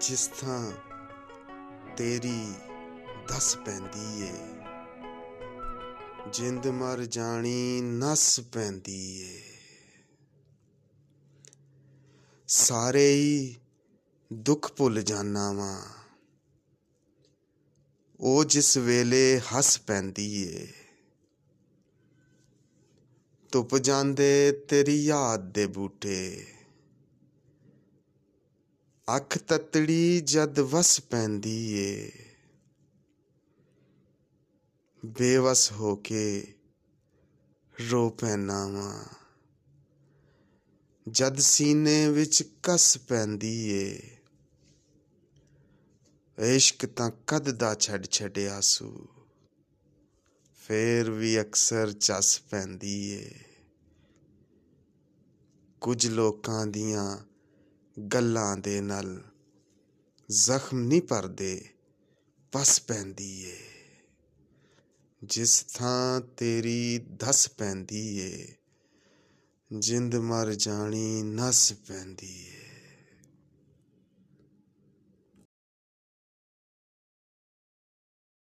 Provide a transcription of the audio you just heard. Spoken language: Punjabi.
ਜਿਸ ਥਾਂ ਤੇਰੀ ਦਸ ਪੈਂਦੀ ਏ, ਜਿੰਦ ਮਰ ਜਾਣੀ ਨਸ ਪੈਂਦੀ ਏ। ਸਾਰੇ ਹੀ ਦੁੱਖ ਭੁੱਲ ਜਾਨਾ ਵਾਂ ਉਹ ਜਿਸ ਵੇਲੇ ਹੱਸ ਪੈਂਦੀ ਏ। ਧੁੱਪ ਜਾਂਦੇ ਤੇਰੀ ਯਾਦ ਦੇ ਬੂਟੇ ਅੱਖ ਤਤੜੀ ਜਦ ਵਸ ਪੈਂਦੀ ਏ। ਬੇਵਸ ਹੋ ਕੇ ਰੋ ਪੈਣਾ ਵਾਂ ਜਦ ਸੀਨੇ ਵਿੱਚ ਕਸ ਪੈਂਦੀ ਏ। ਇਸ਼ਕ ਤਾਂ ਕਦ ਦਾ ਛੱਡ ਛੱਡਿਆ ਸੂ। ਫੇਰ ਵੀ ਅਕਸਰ ਚਸ ਪੈਂਦੀ ਏ। ਕੁਝ ਲੋਕਾਂ ਦੀਆਂ ਗੱਲਾਂ ਦੇ ਨਾਲ ਜ਼ਖਮ ਨਹੀਂ ਭਰਦੇ ਪਸ ਪੈਂਦੀ ਏ। ਜਿਸ ਥਾਂ ਤੇਰੀ ਧਸ ਪੈਂਦੀ ਏ, ਜਿੰਦ ਮਰ ਜਾਣੀ ਨਸ ਪੈਂਦੀ ਏ।